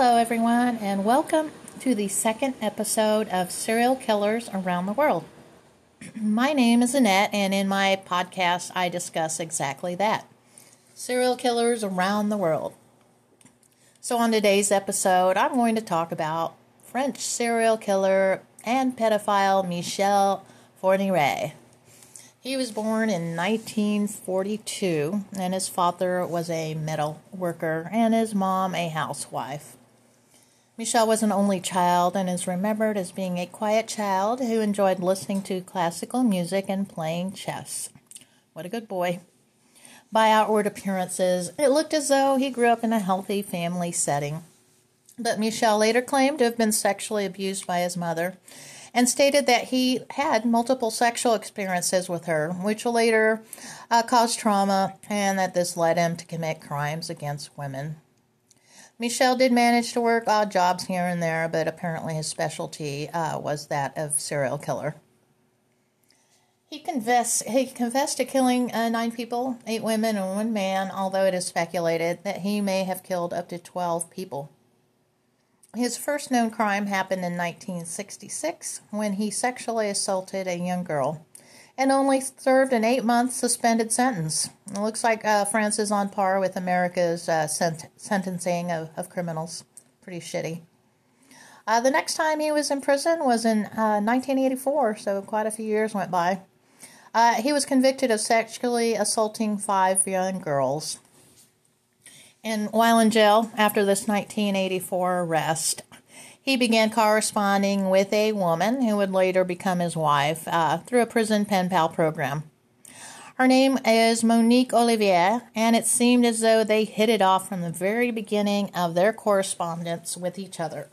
Hello, everyone, and welcome to the second episode of Serial Killers Around the World. My name is Annette, and in my podcast, I discuss exactly that serial killers around the world. So, on today's episode, I'm going to talk about French serial killer and pedophile Michel Fourniret. He was born in 1942, and his father was a metal worker and his mom a housewife. Michel was an only child and is remembered as being a quiet child who enjoyed listening to classical music and playing chess. What a good boy. By outward appearances, it looked as though he grew up in a healthy family setting. But Michel later claimed to have been sexually abused by his mother and stated that he had multiple sexual experiences with her, which later uh, caused trauma, and that this led him to commit crimes against women. Michel did manage to work odd jobs here and there, but apparently his specialty uh, was that of serial killer. He confessed, he confessed to killing uh, nine people, eight women, and one man, although it is speculated that he may have killed up to 12 people. His first known crime happened in 1966 when he sexually assaulted a young girl and only served an eight month suspended sentence. It looks like uh, France is on par with America's uh, sent- sentencing of, of, criminals. Pretty shitty. Uh, the next time he was in prison was in 1984, uh, so quite a few years went by. Uh, he was convicted of sexually assaulting five young girls. And while in jail after this 1984 arrest, he began corresponding with a woman who would later become his wife uh, through a prison pen pal program. Her name is Monique Olivier, and it seemed as though they hit it off from the very beginning of their correspondence with each other.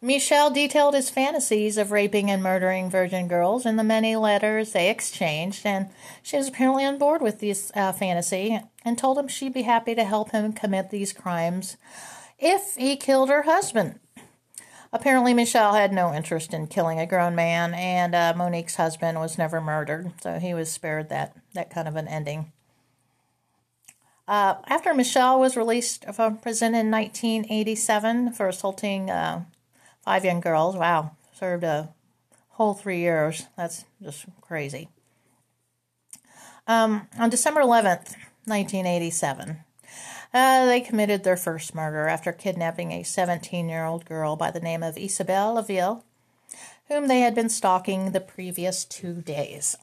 Michel detailed his fantasies of raping and murdering virgin girls in the many letters they exchanged, and she was apparently on board with this uh, fantasy and told him she'd be happy to help him commit these crimes if he killed her husband. Apparently, Michel had no interest in killing a grown man, and uh, Monique's husband was never murdered, so he was spared that, that kind of an ending. Uh, after Michel was released from prison in 1987 for assaulting uh, Five young girls. Wow. Served a whole three years. That's just crazy. Um, on December 11th, 1987, uh, they committed their first murder after kidnapping a 17 year old girl by the name of Isabelle Laville, whom they had been stalking the previous two days.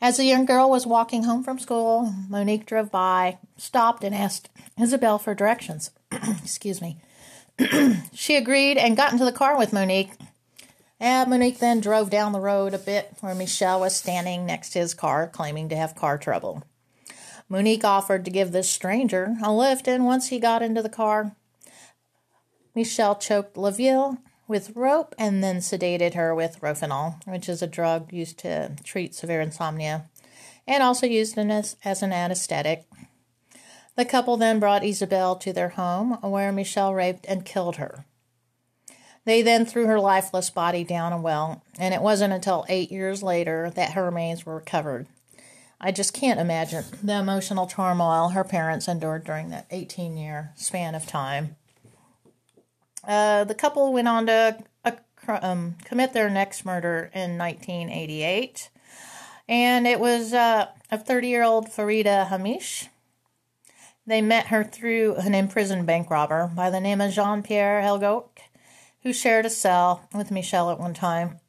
As the young girl was walking home from school, Monique drove by, stopped, and asked Isabelle for directions. Excuse me. she agreed and got into the car with Monique. And Monique then drove down the road a bit where Michel was standing next to his car, claiming to have car trouble. Monique offered to give this stranger a lift, and once he got into the car, Michel choked Laville with rope and then sedated her with Rohypnol, which is a drug used to treat severe insomnia and also used as, as an anesthetic. The couple then brought Isabelle to their home, where Michel raped and killed her. They then threw her lifeless body down a well, and it wasn't until eight years later that her remains were recovered. I just can't imagine the emotional turmoil her parents endured during that 18 year span of time. Uh, the couple went on to uh, um, commit their next murder in 1988, and it was uh, a 30 year old Farida Hammiche they met her through an imprisoned bank robber by the name of Jean Pierre Helgoc, who shared a cell with Michel at one time.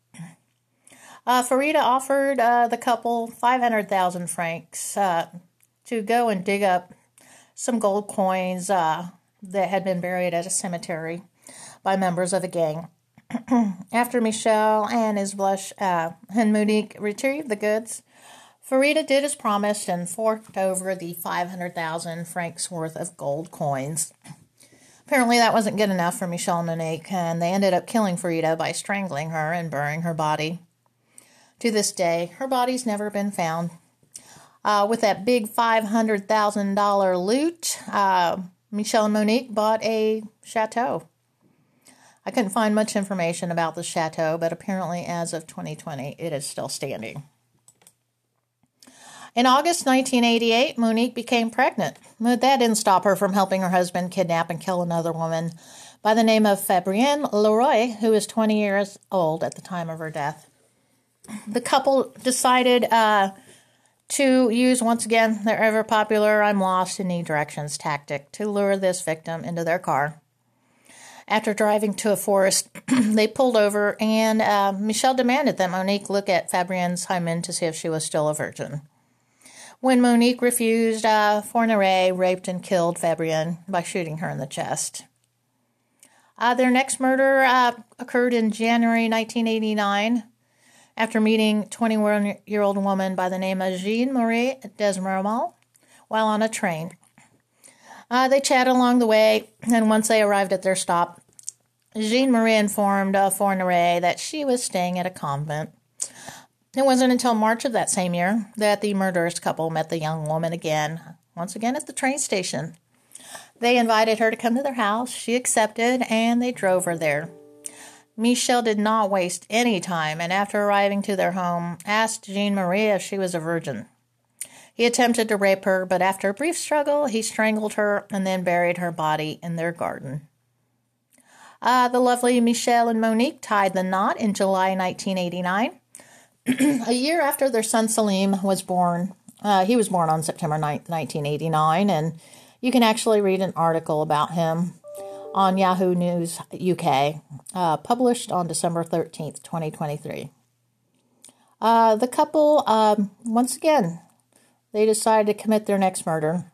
Uh, Farida offered uh, the couple 500,000 francs uh, to go and dig up some gold coins uh, that had been buried at a cemetery by members of a gang. After Michel and his blush uh, and Monique retrieved the goods, Farida did as promised and forked over the 500,000 francs worth of gold coins. Apparently, that wasn't good enough for Michel and Monique, and they ended up killing Farida by strangling her and burying her body. To this day, her body's never been found. Uh, with that big $500,000 loot, uh, Michel and Monique bought a chateau. I couldn't find much information about the chateau, but apparently, as of 2020, it is still standing. In August 1988, Monique became pregnant, but that didn't stop her from helping her husband kidnap and kill another woman by the name of Fabienne Leroy, who was 20 years old at the time of her death. The couple decided uh, to use once again their ever popular I'm lost and need directions tactic to lure this victim into their car. After driving to a forest, they pulled over, and uh, Michel demanded that Monique look at Fabienne's hymen to see if she was still a virgin. When Monique refused, uh, raped and killed Fabienne by shooting her in the chest. Uh, their next murder uh, occurred in January 1989 after meeting 21 year old woman by the name of Jean Marie Desmermal while on a train. Uh, they chatted along the way, and once they arrived at their stop, Jean Marie informed uh, Fourniret that she was staying at a convent. It wasn't until March of that same year that the murderous couple met the young woman again, once again at the train station. They invited her to come to their house. She accepted, and they drove her there. Michel did not waste any time, and after arriving to their home, asked Jean Marie if she was a virgin. He attempted to rape her, but after a brief struggle, he strangled her and then buried her body in their garden. Uh, the lovely Michel and Monique tied the knot in July 1989, a year after their son Salim was born. Uh, he was born on September 9th, 1989, and you can actually read an article about him on Yahoo News UK, uh, published on December 13th, 2023. Uh, the couple, um, once again, they decided to commit their next murder.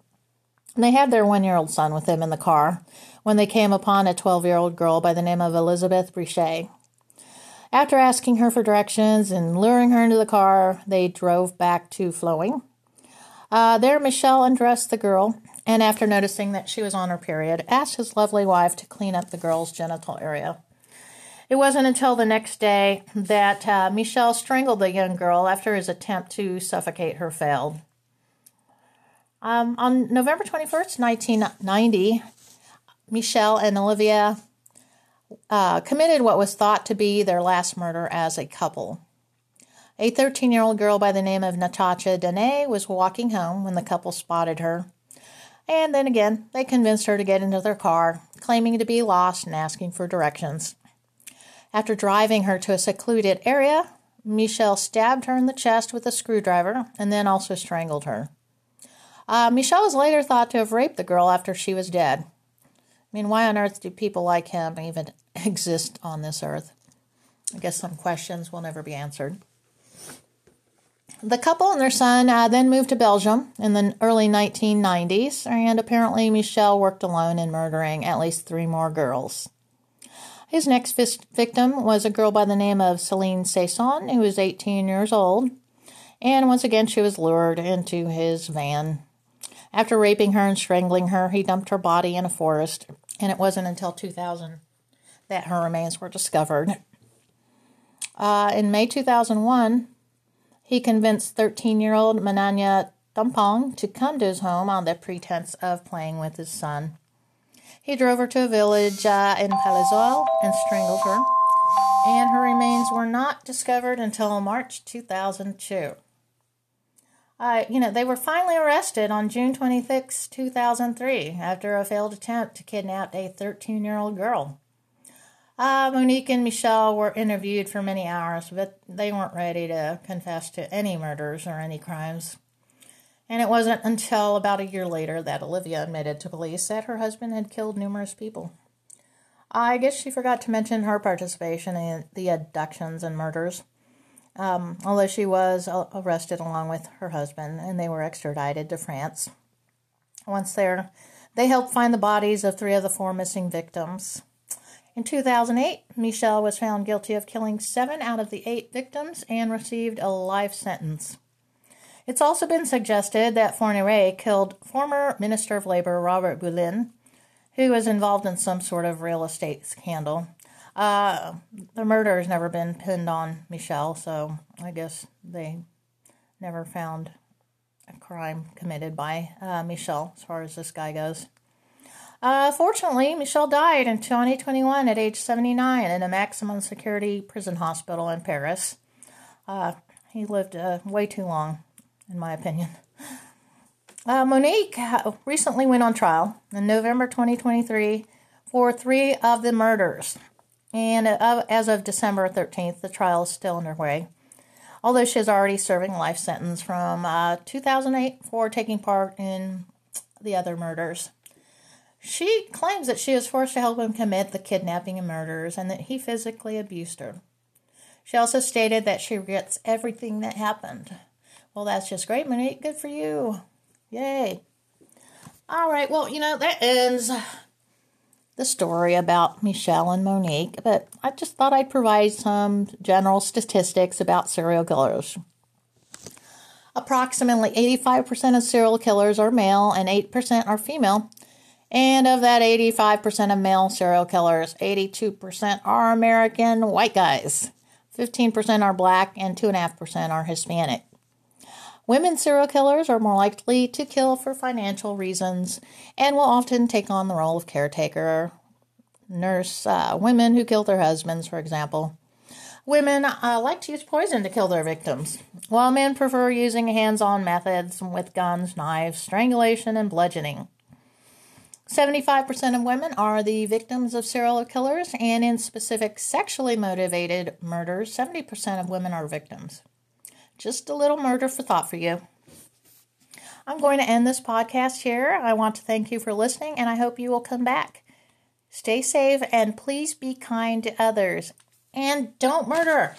They had their one year old son with them in the car when they came upon a 12 year old girl by the name of Elizabeth Brichet. After asking her for directions and luring her into the car, they drove back to Floing. Uh, there, Michel undressed the girl and after noticing that she was on her period, asked his lovely wife to clean up the girl's genital area. It wasn't until the next day that uh, Michel strangled the young girl after his attempt to suffocate her failed. Um, on November 21st, 1990, Michel and Olivia uh, committed what was thought to be their last murder as a couple. A 13 year old girl by the name of Natasha Dene was walking home when the couple spotted her and then again, they convinced her to get into their car, claiming to be lost and asking for directions. After driving her to a secluded area, Michel stabbed her in the chest with a screwdriver and then also strangled her. Uh, Michel was later thought to have raped the girl after she was dead. I mean, why on earth do people like him even exist on this earth? I guess some questions will never be answered. The couple and their son uh, then moved to Belgium in the early 1990s, and apparently Michel worked alone in murdering at least three more girls. His next victim was a girl by the name of Celine Saison, who was 18 years old, and once again she was lured into his van. After raping her and strangling her, he dumped her body in a forest, and it wasn't until 2000 that her remains were discovered. Uh, in May 2001, he convinced 13 year old Mananya Dumpong to come to his home on the pretense of playing with his son. He drove her to a village uh, in Palaiseau and strangled her, and her remains were not discovered until March 2002. Uh, you know, they were finally arrested on June 26, 2003, after a failed attempt to kidnap a 13 year old girl. Uh, Monique and Michel were interviewed for many hours, but they weren't ready to confess to any murders or any crimes. And it wasn't until about a year later that Olivia admitted to police that her husband had killed numerous people. I guess she forgot to mention her participation in the abductions and murders, um, although she was arrested along with her husband and they were extradited to France. Once there, they helped find the bodies of three of the four missing victims. In 2008, Michel was found guilty of killing seven out of the eight victims and received a life sentence. It's also been suggested that Fourniret killed former Minister of Labor Robert Boulin, who was involved in some sort of real estate scandal. Uh, the murder has never been pinned on Michel, so I guess they never found a crime committed by uh, Michel as far as this guy goes. Uh, fortunately, Michel died in 2021 at age 79 in a maximum security prison hospital in Paris. Uh, he lived uh, way too long. In my opinion. Uh, Monique recently went on trial in November 2023 for three of the murders. And uh, as of December 13th, the trial is still underway. Although she is already serving life sentence from uh, 2008 for taking part in the other murders. She claims that she was forced to help him commit the kidnapping and murders and that he physically abused her. She also stated that she regrets everything that happened. Well, that's just great, Monique. Good for you. Yay. All right, well, you know, that ends the story about Michel and Monique, but I just thought I'd provide some general statistics about serial killers. Approximately 85% of serial killers are male and 8% are female. And of that 85% of male serial killers, 82% are American white guys, 15% are black, and 2.5% are Hispanic. Women serial killers are more likely to kill for financial reasons and will often take on the role of caretaker, nurse, uh, women who kill their husbands, for example. Women uh, like to use poison to kill their victims, while men prefer using hands on methods with guns, knives, strangulation, and bludgeoning. 75% of women are the victims of serial killers, and in specific sexually motivated murders, 70% of women are victims. Just a little murder for thought for you. I'm going to end this podcast here. I want to thank you for listening, and I hope you will come back. Stay safe and please be kind to others. And don't murder.